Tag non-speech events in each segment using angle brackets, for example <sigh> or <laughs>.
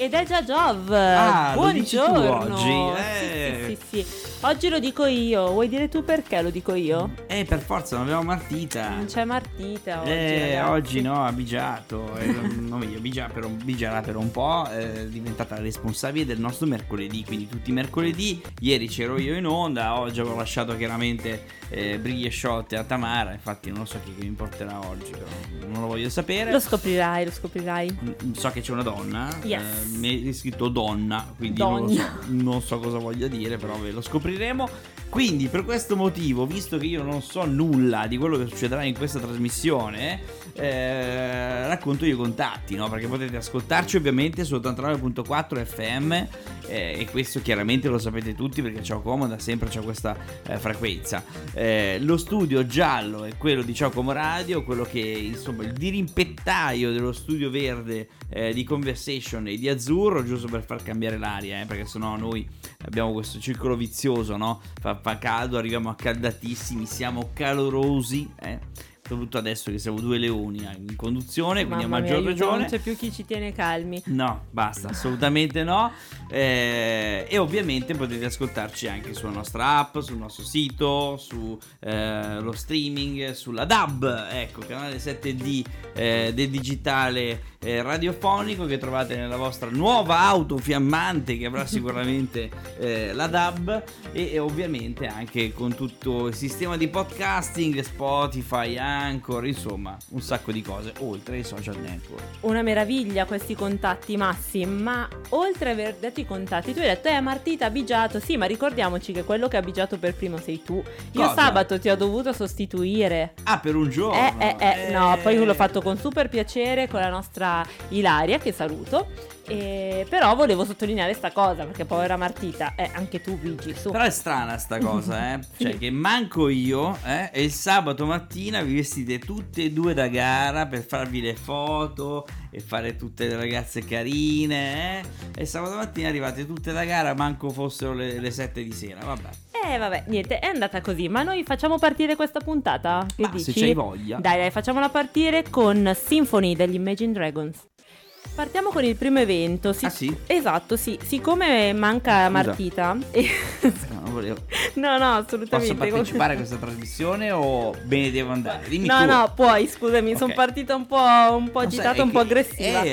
Ed è già Giov. Ah, lo Buongiorno. oggi, Sì, eh. sì, sì, sì. Oggi lo dico io. Vuoi dire tu perché lo dico io? Eh, per forza, non abbiamo Martita. Non c'è Martita oggi. Eh, ragazzi. oggi no, ha bigiato. Eh, no, meglio, bigia per un, bigiarà per un po'. eh, È diventata la responsabile del nostro mercoledì. Quindi tutti i mercoledì. Ieri c'ero io in onda. Oggi avevo lasciato chiaramente eh, briglie sciolte a Tamara. Infatti, non so chi mi porterà oggi. Non lo voglio sapere. Lo scoprirai, lo scoprirai. Mm, So che c'è una donna, Yes. eh, mi è scritto donna, quindi non, lo so, Donna. non so cosa voglia dire, però ve lo scopriremo. Quindi per questo motivo, visto che io non so nulla di quello che succederà in questa trasmissione, eh, racconto io i contatti, no? Perché potete ascoltarci ovviamente su 89.4 FM eh, e questo chiaramente lo sapete tutti perché Ciao Como da sempre c'è questa eh, frequenza. Eh, lo studio giallo è quello di Ciao Como Radio, quello che insomma il dirimpettaio dello studio verde eh, di Conversation e di Azzurro, giusto per far cambiare l'aria, eh, perché sennò noi abbiamo questo circolo vizioso, no? Fa, fa caldo, arriviamo accaldatissimi, siamo calorosi, eh? soprattutto adesso che siamo due leoni eh, in conduzione, quindi Mamma a mia, maggior aiuto, ragione. Non c'è più chi ci tiene calmi. No, basta, assolutamente no. Eh, e ovviamente potete ascoltarci anche sulla nostra app, sul nostro sito, su eh, streaming, sulla DAB, ecco, canale 7D eh, del digitale eh, radiofonico che trovate nella vostra nuova auto fiammante che avrà <laughs> sicuramente eh, la DAB e, e ovviamente anche con tutto il sistema di podcasting, Spotify, Anchor, insomma, un sacco di cose, oltre ai social network. Una meraviglia questi contatti, Massi. Ma oltre ad aver detto i contatti, tu hai detto, eh, Martita ha bigiato. Sì, ma ricordiamoci che quello che ha bigiato per primo sei tu. Io Cosa? sabato ti ho dovuto sostituire. Ah, per un giorno. Eh, eh, eh, no, poi Eh. l'ho fatto con super piacere con la nostra Ilaria, che saluto. E- però volevo sottolineare sta cosa, perché povera Martita, eh, anche tu, Luigi, su. Però è strana sta cosa, eh. <laughs> Sì. Cioè, che manco io, eh. E il sabato mattina vi vestite tutte e due da gara per farvi le foto e fare tutte le ragazze carine, eh. E sabato mattina arrivate tutte da gara, manco fossero le, le 7 di sera, vabbè. Eh, vabbè, niente, è andata così. Ma noi facciamo partire questa puntata? Che Ma dici? se c'hai voglia. Dai, dai, facciamola partire con Symphony degli Imagine Dragons. Partiamo con il primo evento. Si- Ah, sì? Esatto, sì. Siccome manca Martita. <laughs> No, non volevo. No, no, Posso assolutamente. partecipare a questa trasmissione o me ne devo andare? Dimmi No, tu. no, puoi, scusami, Ok. sono partita un po', un po' so, agitata, è un po' che- aggressiva. Eh,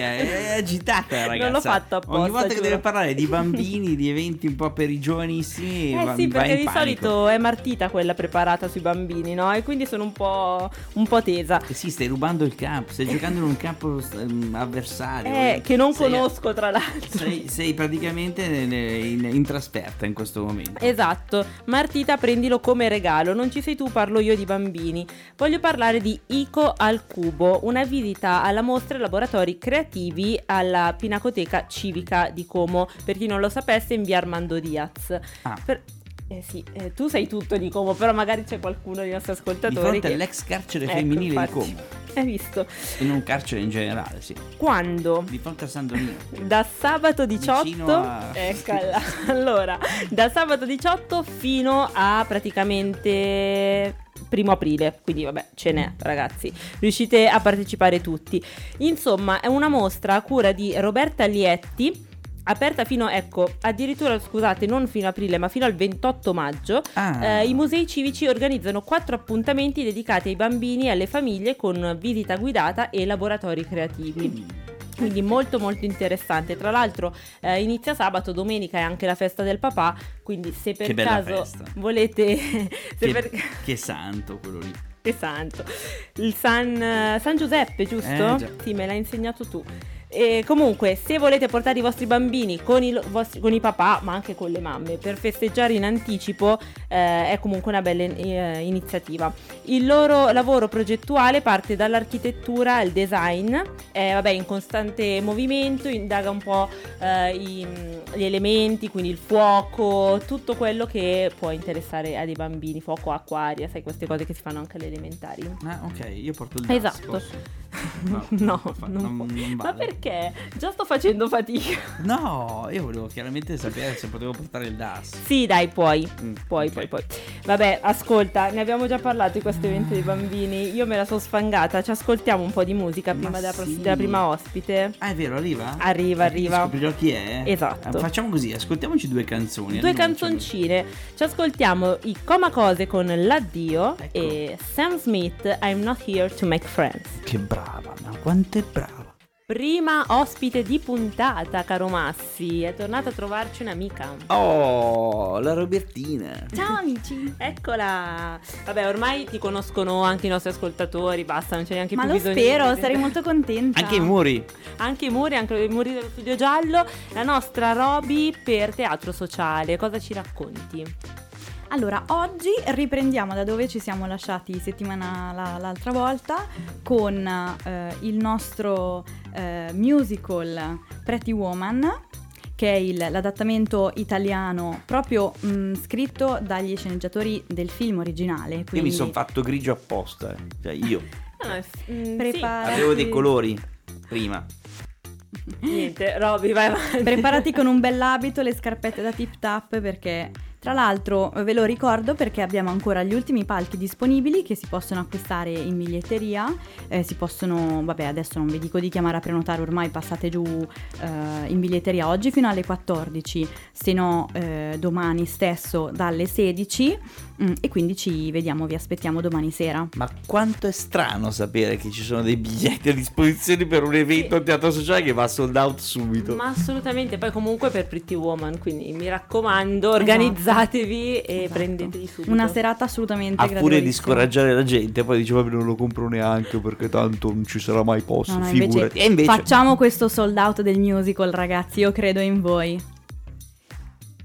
è agitata, ragazza. Non l'ho fatto apposta, Ogni volta che giuro. deve parlare di <laughs> bambini, di eventi un po' per i giovanissimi, Eh va, sì, perché di panico. solito è Martita quella preparata sui bambini, no? E quindi sono un po', un po' tesa. Eh sì, stai rubando il campo, stai giocando in un campo ehm, avversario. Eh, che non Sei- conosco tra l'altro. Sei, sei praticamente in, in- in trasferta in questo momento. Esatto, Martita prendilo come regalo, non ci sei tu, parlo io di bambini. Voglio parlare di Ico al Cubo, una visita alla mostra e laboratori creativi alla Pinacoteca Civica di Como, per chi non lo sapesse in via Armando Diaz. Ah, Per- Eh sì, eh, tu sai tutto di Como, però magari c'è qualcuno dei nostri di ascoltatori fronte che... all'ex carcere Ecco, femminile infatti. di Como. Hai visto? E non carcere in generale, sì. Quando? Di fronte a San Donino. Da sabato 18 Vicino a- Eccola. <laughs> Allora, da sabato 18 fino a praticamente primo aprile, quindi vabbè, ce n'è, ragazzi. Riuscite a partecipare tutti. Insomma, è una mostra a cura di Roberta Lietti aperta fino, ecco, addirittura scusate, non fino a aprile, ma fino al 28 maggio. Ah, Eh, I musei civici organizzano quattro appuntamenti dedicati ai bambini e alle famiglie con visita guidata e laboratori creativi. Quindi molto molto interessante. Tra l'altro eh, inizia sabato, domenica è anche la festa del papà, quindi se per caso festa. volete... <laughs> se che, per... che santo quello lì. che santo. Il San, San Giuseppe, giusto? Eh, sì, me l'hai insegnato tu. E comunque, se volete portare i vostri bambini con i, vostri- con i papà, ma anche con le mamme, per festeggiare in anticipo, eh, è comunque una bella eh, iniziativa. Il loro lavoro progettuale parte dall'architettura al design, è vabbè, in costante movimento, indaga un po' eh, i- gli elementi, quindi il fuoco, tutto quello che può interessare a dei bambini, fuoco, acqua, aria, sai queste cose che si fanno anche alle elementari. Ah, ok, io porto il gas, Esatto. posso? <laughs> No, fa- non non- non Ma vale. perché Perché? Già sto facendo fatica. No, io volevo chiaramente sapere se potevo portare il DAS. Sì, dai, puoi. Mm, Puoi, ok. puoi, puoi. Vabbè, ascolta, ne abbiamo già parlato di questo evento dei bambini. Io me la sono sfangata. Ci ascoltiamo un po' di musica Ma prima della, pross- sì. della prima ospite. Ah, è vero, arriva? Arriva, arriva. Scoprirò chi è? Esatto. Eh, Facciamo così, ascoltiamoci due canzoni. Due canzoncine. Ci ascoltiamo i Coma Cose con l'addio Ecco. e Sam Smith I'm not here to make friends. Che brava, ma quanto è brava. Prima ospite di puntata, caro Massi. È tornata a trovarci un'amica. Oh, la Robertina. Ciao amici! Eccola! Vabbè, ormai ti conoscono anche i nostri ascoltatori, basta, non c'è neanche Ma più lo bisogno spero, di... sarei molto contenta. Anche i muri. Anche i muri, anche i muri dello studio giallo, la nostra Roby per teatro sociale. Cosa ci racconti? Allora, oggi riprendiamo da dove ci siamo lasciati settimana la- l'altra volta con eh, il nostro eh, musical Pretty Woman che è il- l'adattamento italiano proprio mh, scritto dagli sceneggiatori del film originale. Io Quindi mi sono fatto grigio apposta. eh. Cioè, io <laughs> no, è f- mm, Prepara- avevo dei colori prima. niente, Roby, vai avanti. Preparati con un bell'abito, le scarpette da tip tap perché tra l'altro ve lo ricordo perché abbiamo ancora gli ultimi palchi disponibili che si possono acquistare in biglietteria, eh, si possono, vabbè adesso non vi dico di chiamare a prenotare, ormai passate giù eh, in biglietteria oggi fino alle 14, se no eh, domani stesso dalle 16 mm, e quindi ci vediamo, vi aspettiamo domani sera. Ma quanto è strano sapere che ci sono dei biglietti a disposizione per un evento a teatro sociale che va sold out subito. Ma assolutamente, poi comunque per Pretty Woman, quindi mi raccomando, organizzatevi e Esatto. prendetevi subito. Una serata assolutamente a furia di scoraggiare la gente, poi dice vabbè non lo compro neanche perché tanto non ci sarà mai posto, No, no, figurati. invece e invece Facciamo questo sold out del musical, ragazzi, io credo in voi.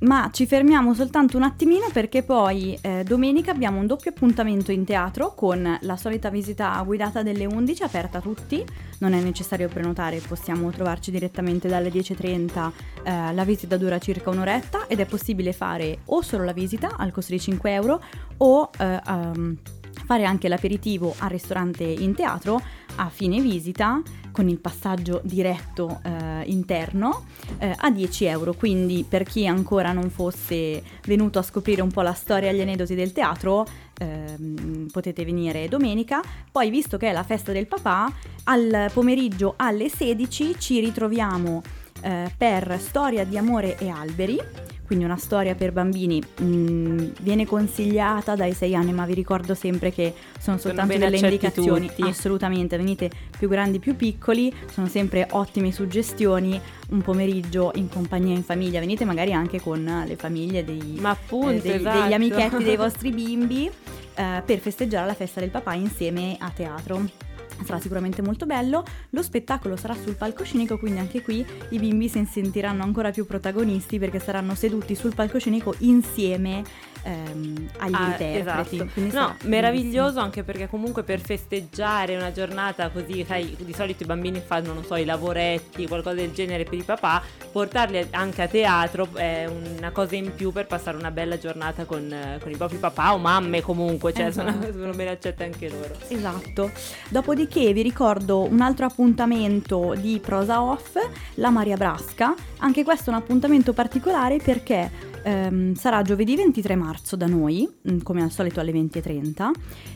Ma ci fermiamo soltanto un attimino perché poi eh, domenica abbiamo un doppio appuntamento in teatro con la solita visita guidata delle 11 aperta a tutti, non è necessario prenotare, possiamo trovarci direttamente dalle 10.30, eh, la visita dura circa un'oretta ed è possibile fare o solo la visita al costo di 5 euro o eh, um, fare anche l'aperitivo al ristorante in teatro a fine visita con il passaggio diretto eh, interno eh, a 10 euro. Quindi per chi ancora non fosse venuto a scoprire un po' la storia e gli aneddoti del teatro, ehm, potete venire domenica. Poi, visto che è la festa del papà, al pomeriggio alle 16 ci ritroviamo eh, per Storia di amore e alberi. Quindi una storia per bambini mm, viene consigliata dai 6 anni, ma vi ricordo sempre che sono soltanto delle indicazioni. tutti. Assolutamente, venite più grandi, più piccoli, sono sempre ottime suggestioni. Un pomeriggio in compagnia, in famiglia, venite magari anche con le famiglie dei, Ma appunto, eh, dei- esatto. degli amichetti dei <laughs> vostri bimbi eh, per festeggiare la festa del papà insieme a teatro. Sarà sicuramente molto bello, lo spettacolo sarà sul palcoscenico, quindi anche qui i bimbi si sentiranno ancora più protagonisti perché saranno seduti sul palcoscenico insieme ehm, agli Ah, interpreti. esatto. Quindi No, meraviglioso anche perché comunque per festeggiare una giornata così, sai, di solito i bambini fanno, non so, i lavoretti, qualcosa del genere per i papà, portarli anche a teatro è una cosa in più per passare una bella giornata con, con i propri papà o mamme comunque, cioè sono, Esatto. <laughs> sono ben accette anche loro. Esatto. Dopodiché vi ricordo un altro appuntamento di Prosa Off, la Maria Brasca. Anche questo è un appuntamento particolare perché ehm, sarà giovedì 23 marzo da noi, mm, come al solito alle 20.30,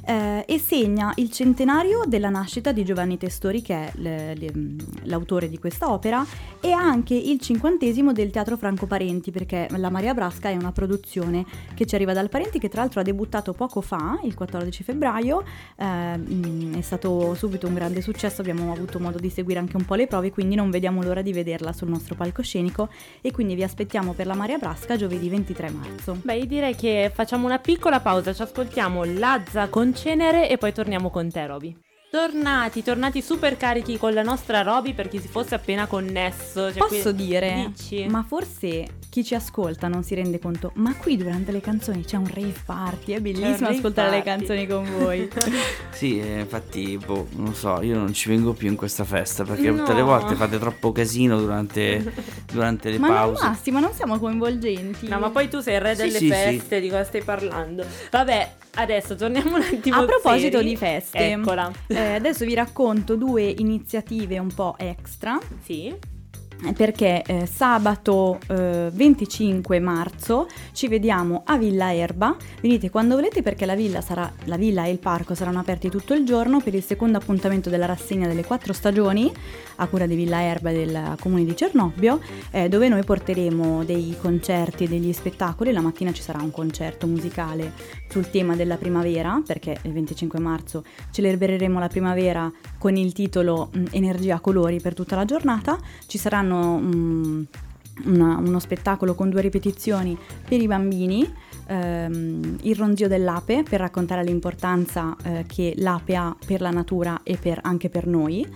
eh, e segna il centenario della nascita di Giovanni Testori, che è le- le- mm, l'autore di questa opera, e anche il cinquantesimo del Teatro Franco Parenti, perché la Maria Brasca è una produzione che ci arriva dal Parenti, che tra l'altro ha debuttato poco fa, il 14 febbraio, eh, è stato subito un grande successo, abbiamo avuto modo di seguire anche un po' le prove, quindi non vediamo l'ora di vederla sul nostro palcoscenico e quindi vi aspettiamo per la Maria Brasca giovedì 23 marzo. Beh, io direi che facciamo una piccola pausa, ci ascoltiamo Lazza con Cenere e poi torniamo con te, Roby. Tornati, tornati super carichi con la nostra Roby per chi si fosse appena connesso. Cioè Posso qui- dire, Dici? ma forse chi ci ascolta non si rende conto, ma qui durante le canzoni c'è un rave party, è bellissimo ascoltare le party. canzoni con voi. <laughs> Sì, eh, infatti, boh, non so, io non ci vengo più in questa festa perché No. tutte le volte fate troppo casino durante, durante le ma no, pause. Massimo, non siamo coinvolgenti. No, ma poi tu sei il re Sì, delle sì, feste, di cosa stai parlando? Vabbè, adesso torniamo un attimo A proposito seri. di feste, Eccola. Eh, adesso vi racconto due iniziative un po' extra. Sì. Perché eh, sabato eh, 25 marzo ci vediamo a Villa Erba. Venite quando volete perché la villa, sarà, la villa e il parco saranno aperti tutto il giorno per il secondo appuntamento della rassegna delle quattro stagioni a cura di Villa Erba del comune di Cernobbio, eh, dove noi porteremo dei concerti e degli spettacoli. La mattina ci sarà un concerto musicale sul tema della primavera, perché il 25 marzo celebreremo la primavera con il titolo mm, Energia colori per tutta la giornata. Ci saranno mm, una- uno spettacolo con due ripetizioni per i bambini, ehm, il ronzio dell'ape per raccontare l'importanza eh, che l'ape ha per la natura e per- anche per noi.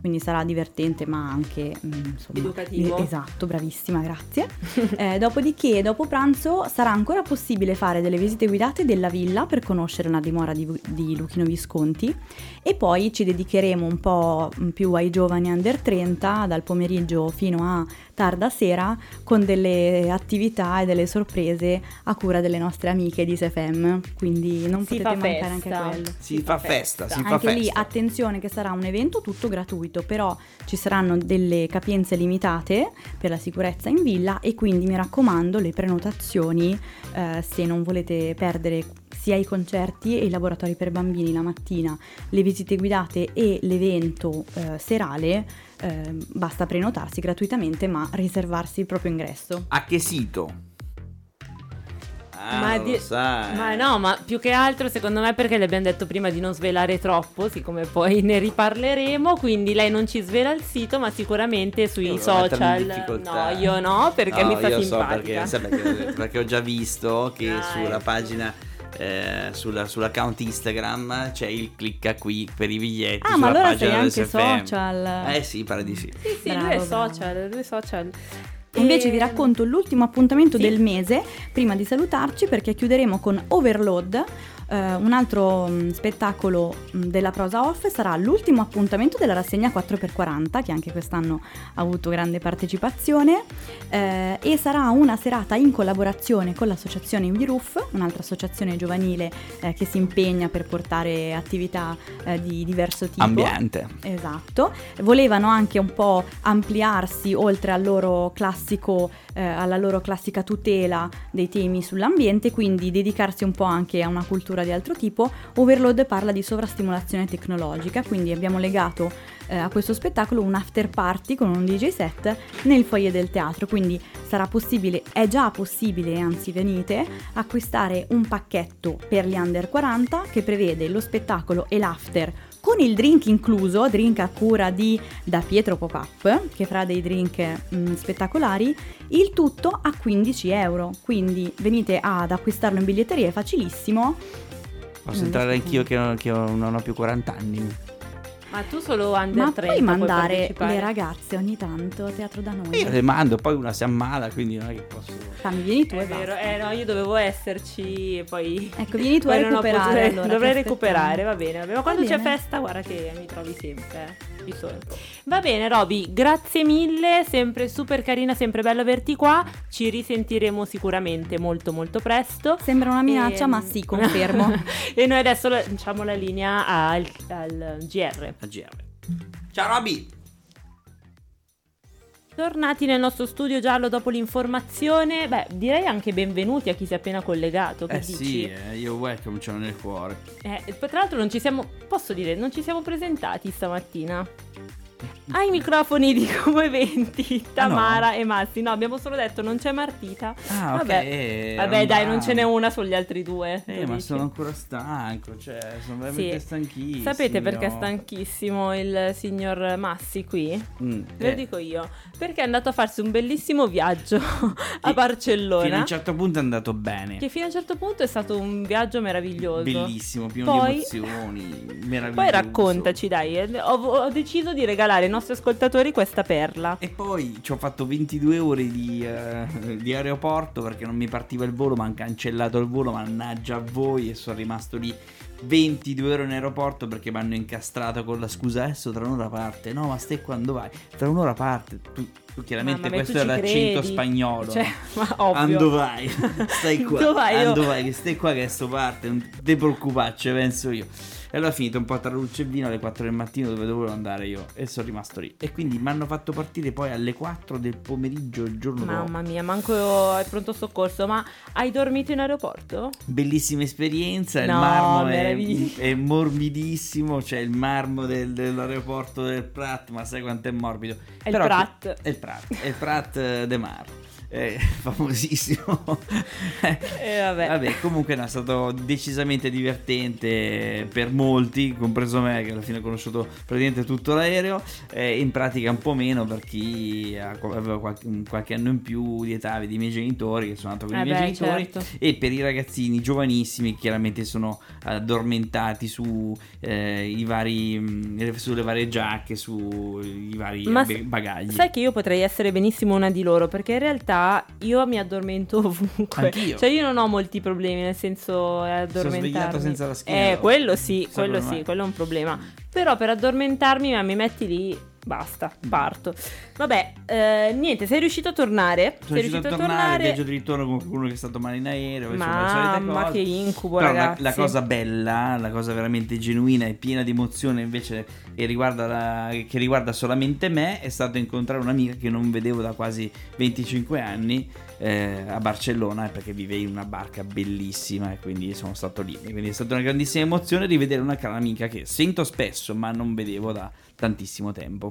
Quindi sarà divertente ma anche mm, insomma, Educativo. eh, Esatto, bravissima, grazie. <laughs> Eh, dopodiché, dopo pranzo, sarà ancora possibile fare delle visite guidate della villa per conoscere una dimora di, di Luchino Visconti e poi ci dedicheremo un po' più ai giovani under 30 dal pomeriggio fino a tarda sera con delle attività e delle sorprese a cura delle nostre amiche di SFM, quindi non Si potete fa mancare festa. anche quello. Si fa festa, si fa Anche lì festa. attenzione che sarà un evento tutto gratuito, però ci saranno delle capienze limitate per la sicurezza in villa e quindi mi raccomando le prenotazioni eh, se non volete perdere sia i concerti e i laboratori per bambini la mattina, le visite guidate e l'evento eh, serale, eh, basta prenotarsi gratuitamente ma riservarsi il proprio ingresso. A che sito? Ah, Ma di-. Ma no, ma più che altro secondo me perché le abbiamo detto prima di non svelare troppo, siccome poi ne riparleremo, quindi lei non ci svela il sito, ma sicuramente sui social. difficoltà. No, io no, perché No, mi sta io so simpatica. perché, sai perché, <laughs> perché ho già visto che Dai. sulla pagina eh, sulla- sull'account Instagram c'è il clicca qui per i biglietti Ah, sulla ma allora pagina sei anche SFM. social. Eh sì, pare di sì. Sì, sì, Bravo, due bravo. social, due social. Invece E- vi racconto l'ultimo appuntamento Sì. del mese, prima di salutarci, perché chiuderemo con Overload, eh, un altro mh, spettacolo mh, della prosa off, sarà l'ultimo appuntamento della rassegna 4x40, che anche quest'anno ha avuto grande partecipazione, eh, e sarà una serata in collaborazione con l'associazione Inviruf, un'altra associazione giovanile eh, che si impegna per portare attività eh, di diverso tipo. Ambiente. Esatto, volevano anche un po' ampliarsi oltre al loro classico, eh, alla loro classica tutela dei temi sull'ambiente, quindi dedicarsi un po' anche a una cultura di altro tipo. Overload parla di sovrastimolazione tecnologica, quindi abbiamo legato eh, a questo spettacolo un after party con un DJ set nel foyer del teatro, quindi sarà possibile, è già possibile, anzi venite, acquistare un pacchetto per gli under 40 che prevede lo spettacolo e l'after con il drink incluso, drink a cura di Da Pietro Pop-Up, che farà dei drink mm, spettacolari, il tutto a 15 euro. Quindi venite ad acquistarlo in biglietteria, è facilissimo. Posso Non entrare anch'io che, non- che non ho più 40 anni. Ma tu solo under Ma 30 puoi mandare partecipare? le ragazze ogni tanto a teatro da noi. Io le mando, poi una si ammala, quindi non è che posso... Fammi, vieni tu È e vero, basta. eh no, io dovevo esserci e poi... Ecco, vieni tu a <laughs> poi recuperare potuto- allora, Dovrei recuperare, va bene, va bene. Ma quando Va c'è bene. festa, guarda che mi trovi sempre. eh, Ci sono. Va bene, Roby, grazie mille, sempre super carina, sempre bello averti qua. Ci risentiremo sicuramente molto molto presto. Sembra una minaccia, Ehm, ma sì, confermo. <laughs> e noi adesso lanciamo la linea al, al GR. A GR. Ciao Roby! Tornati nel nostro studio giallo dopo l'informazione, beh, direi anche benvenuti a chi si è appena collegato. Eh dici? sì, eh, io welcome ce l'ho nel cuore. Eh, tra l'altro non ci siamo, posso dire, non ci siamo presentati stamattina. Ai microfoni di Come Eventi, Tamara e Massi. No, abbiamo solo detto non c'è Martita. Ah. Vabbè, eh, Vabbè dai, non ce n'è una sugli altri due. Eh, ma dici. sono ancora stanco, cioè, sono veramente Sì. stanchissimo. Sapete perché è stanchissimo il signor Massi qui? Mm, Ve lo eh, dico io. Perché è andato a farsi un bellissimo viaggio <laughs> a Barcellona. Fino a un certo punto è andato bene. Che fino a un certo punto è stato un viaggio meraviglioso. Bellissimo, pieno Poi- di emozioni, meraviglioso. Poi raccontaci, dai. Ho, ho deciso di regalare ai nostri ascoltatori questa perla. E poi ci ho fatto 22 ore di, eh, di aeroporto perché non mi partiva il volo, mi hanno cancellato il volo, mannaggia a voi e sono rimasto lì 22 ore in aeroporto perché mi hanno incastrato con la scusa adesso tra un'ora parte. No, ma stai quando vai? Tra un'ora parte. Tu, tu chiaramente Mamma questo è l'accento credi? spagnolo. Cioè, ma ovvio. Ando vai, <laughs> stai qua. Io- Ando vai, che stai qua che sto parte. Non ti preoccupare, ci penso io. E allora finito un po' tra luce e vino alle 4 del mattino dove dovevo andare io e sono rimasto lì. E quindi mi hanno fatto partire poi alle 4 del pomeriggio il giorno dopo. Mamma mia, manco al pronto soccorso, ma hai dormito in aeroporto? Bellissima esperienza, il No, marmo è, è morbidissimo, c'è il marmo del- dell'aeroporto del Prat, ma sai quanto è morbido? È il Prat. È il Prat, è il Prat de Mar, è <laughs> famosissimo. Eh, vabbè. comunque no, è stato decisamente divertente per molti, compreso me che alla fine ho conosciuto praticamente tutto l'aereo, eh, in pratica un po' meno per chi aveva qualche, qualche anno in più di età dei miei genitori, che sono nato con Eh i miei beh, genitori certo. e per i ragazzini giovanissimi chiaramente sono addormentati su eh, i vari mh, sulle varie giacche sui vari Ma bagagli Sai che io potrei essere benissimo una di loro, perché in realtà io mi addormento <laughs> ovunque. Anch'io. Cioè io non ho molti problemi, nel senso è addormentarmi. senza la schiena. Eh, quello sì, quello sì, quello è un problema. Però per addormentarmi ma mi metti lì, basta, parto. Vabbè, eh, niente, sei riuscito a tornare? sono sei riuscito a tornare, viaggio di ritorno con qualcuno che è stato male in aereo Mamma cose. che incubo, Però la, la cosa bella, la cosa veramente genuina e piena di emozione invece e riguarda la- che riguarda solamente me è stato incontrare un'amica che non vedevo da quasi 25 anni eh, a Barcellona perché vive in una barca bellissima e quindi sono stato lì. Quindi è stata una grandissima emozione rivedere una cara amica che sento spesso ma non vedevo da tantissimo tempo.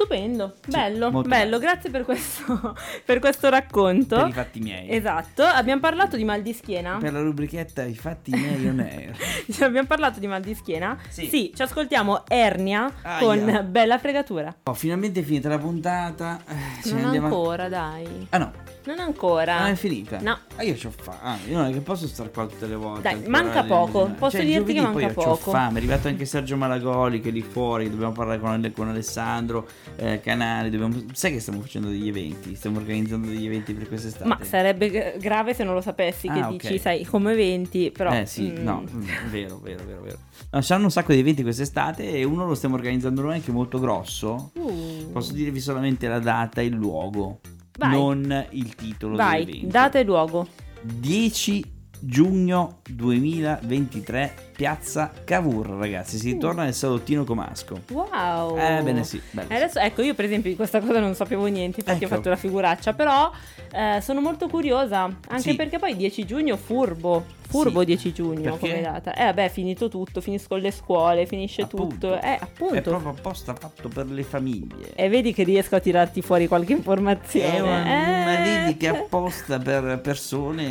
Stupendo, Sì, bello, molto bello, grazie per questo, <laughs> per questo racconto. Per i fatti miei. Esatto, abbiamo parlato di mal di schiena? Per la rubrichetta I fatti miei on air. <laughs> Cioè, abbiamo parlato di mal di schiena? Sì. ci ascoltiamo Ernia Aia. con Bella fregatura. Ho finalmente finita la puntata. eh, ce non a- ancora, dai. Ah no, Non ancora. non è finita. No. Ah, io c'ho fame. Ah, io non è che posso stare qua tutte le volte. Dai, manca poco. eh, Posso cioè, dirti che manca poco. fame. È arrivato anche Sergio Malagoli che è lì fuori. Dobbiamo parlare con, con Alessandro eh, Canali. Dobbiamo... Sai che stiamo facendo degli eventi? Stiamo organizzando degli eventi per quest'estate. Ma sarebbe grave se non lo sapessi, che Ah, dici, sai, come eventi, però... eh sì, mm, no, mm, vero, vero, vero, vero. No, c'hanno un sacco di eventi quest'estate e uno lo stiamo organizzando noi anche molto grosso. uh, Posso dirvi solamente la data e il luogo, Vai. non il titolo Vai, data e luogo. 10 giugno 2023 Piazza Cavour ragazzi si Uh. ritorna nel salottino Comasco Wow. eh bene sì, bello Adesso, ecco, io per esempio di questa cosa non sapevo niente, infatti Ecco. ho fatto la figuraccia, però eh, sono molto curiosa, anche Sì. perché poi 10 giugno furbo, furbo Sì. 10 giugno Perché? come data. Eh vabbè, finito tutto, finisco le scuole, finisce Appunto. tutto. Eh, appunto. è proprio apposta fatto per le famiglie E vedi che riesco a tirarti fuori qualche informazione. è una, una Eh. dedica apposta per persone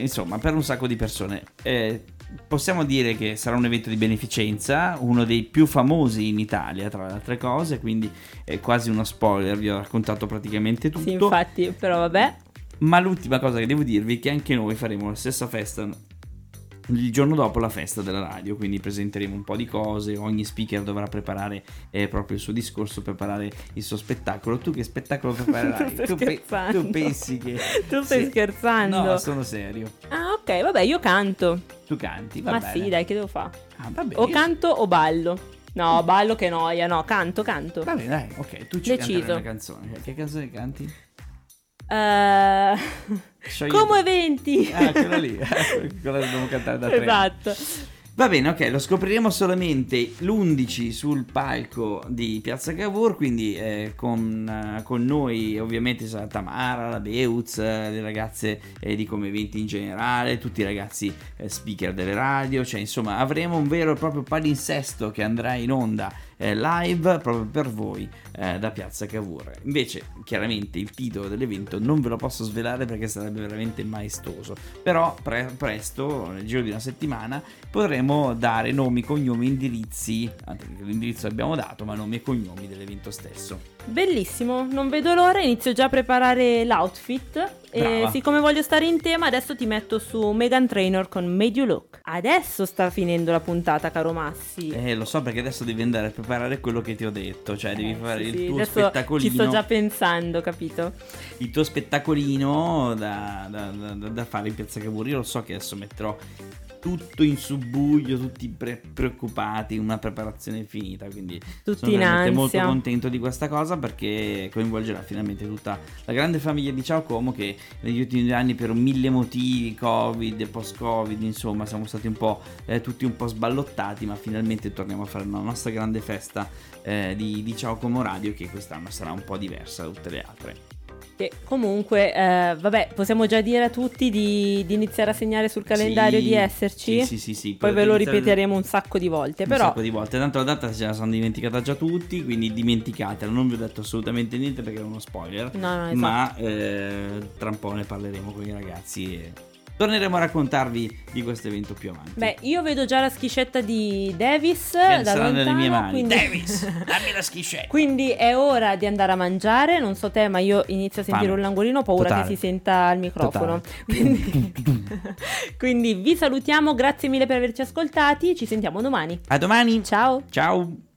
insomma per un sacco di persone Eh, Possiamo dire che sarà un evento di beneficenza, uno dei più famosi in Italia, tra le altre cose, quindi è quasi uno spoiler, vi ho raccontato praticamente tutto. Sì, infatti, però vabbè. Ma l'ultima cosa che devo dirvi è che anche noi faremo la stessa festa il giorno dopo la festa della radio, quindi presenteremo un po' di cose, ogni speaker dovrà preparare eh, proprio il suo discorso, preparare il suo spettacolo. Tu che spettacolo <laughs> preparerai? Tu, scherzando. tu pensi che... <laughs> Tu stai Sì. scherzando. No, sono serio. Ah, ok, vabbè, io canto. Tu canti, va Ma bene. sì, dai, che devo fare? Ah. O canto o ballo. No, ballo che noia, no, canto, canto. Va bene, dai, ok, tu ci Deciso. canterai una canzone. Che canzone canti? Eh, <laughs> Sciogli- Come eventi. Ah, quella lì. quella che dobbiamo cantare da tre. esatto. Va bene, ok, lo scopriremo solamente l'11 sul palco di Piazza Cavour, quindi eh, con, eh, con noi ovviamente sarà Tamara, la Beuz, eh, le ragazze eh, di Come Eventi in generale, tutti i ragazzi eh, speaker delle radio, cioè insomma avremo un vero e proprio palinsesto che andrà in onda eh, live proprio per voi eh, da Piazza Cavour. Invece, chiaramente il titolo dell'evento non ve lo posso svelare perché sarebbe veramente maestoso, però pre- presto, nel giro di una settimana, potremo dare nomi, cognomi, indirizzi, anche l'indirizzo l'abbiamo dato, ma nomi e cognomi dell'evento stesso. Bellissimo, non vedo l'ora, inizio già a preparare l'outfit E siccome voglio stare in tema, adesso ti metto su Megan Trainor con Made You Look. Adesso sta finendo la puntata, caro Massi. Eh, lo so perché adesso devi andare a preparare quello che ti ho detto, cioè devi Eh, fare sì, il sì, tuo adesso spettacolino. Ci sto già pensando, capito? il tuo spettacolino da, da- da- da fare in Piazza Cavour. Io lo so che adesso metterò tutto in subbuglio, tutti pre- preoccupati, una preparazione finita, quindi Tutti sono veramente molto contento di questa cosa perché coinvolgerà finalmente tutta la grande famiglia di Ciao Como che negli ultimi due anni per mille motivi, Covid post-Covid, insomma, siamo stati un po' eh, tutti un po' sballottati, ma finalmente torniamo a fare la nostra grande festa eh, di, di Ciao Como Radio che quest'anno sarà un po' diversa da tutte le altre. Che comunque, eh, vabbè, possiamo già dire a tutti di, di iniziare a segnare sul calendario Sì, di esserci. Sì, sì, sì, sì. Poi ve lo ripeteremo un sacco di volte. Un Però, sacco di volte, tanto la data ce la sono dimenticata già tutti, quindi dimenticatela, non vi ho detto assolutamente niente perché è uno spoiler, no, no, esatto. ma eh, tra un po' ne parleremo con i ragazzi e torneremo a raccontarvi di questo evento più avanti. Beh, io vedo già la schiscetta di Davis Che da sarà nelle lontano, mie mani. Quindi... Davis, <laughs> dammi la schiscetta. Quindi è ora di andare a mangiare. Non so te, ma io inizio a sentire Fame. un languorino, ho paura Totale. che si senta al microfono. <laughs> Quindi... <laughs> Quindi vi salutiamo, grazie mille per averci ascoltati. Ci sentiamo domani. A domani. Ciao! Ciao.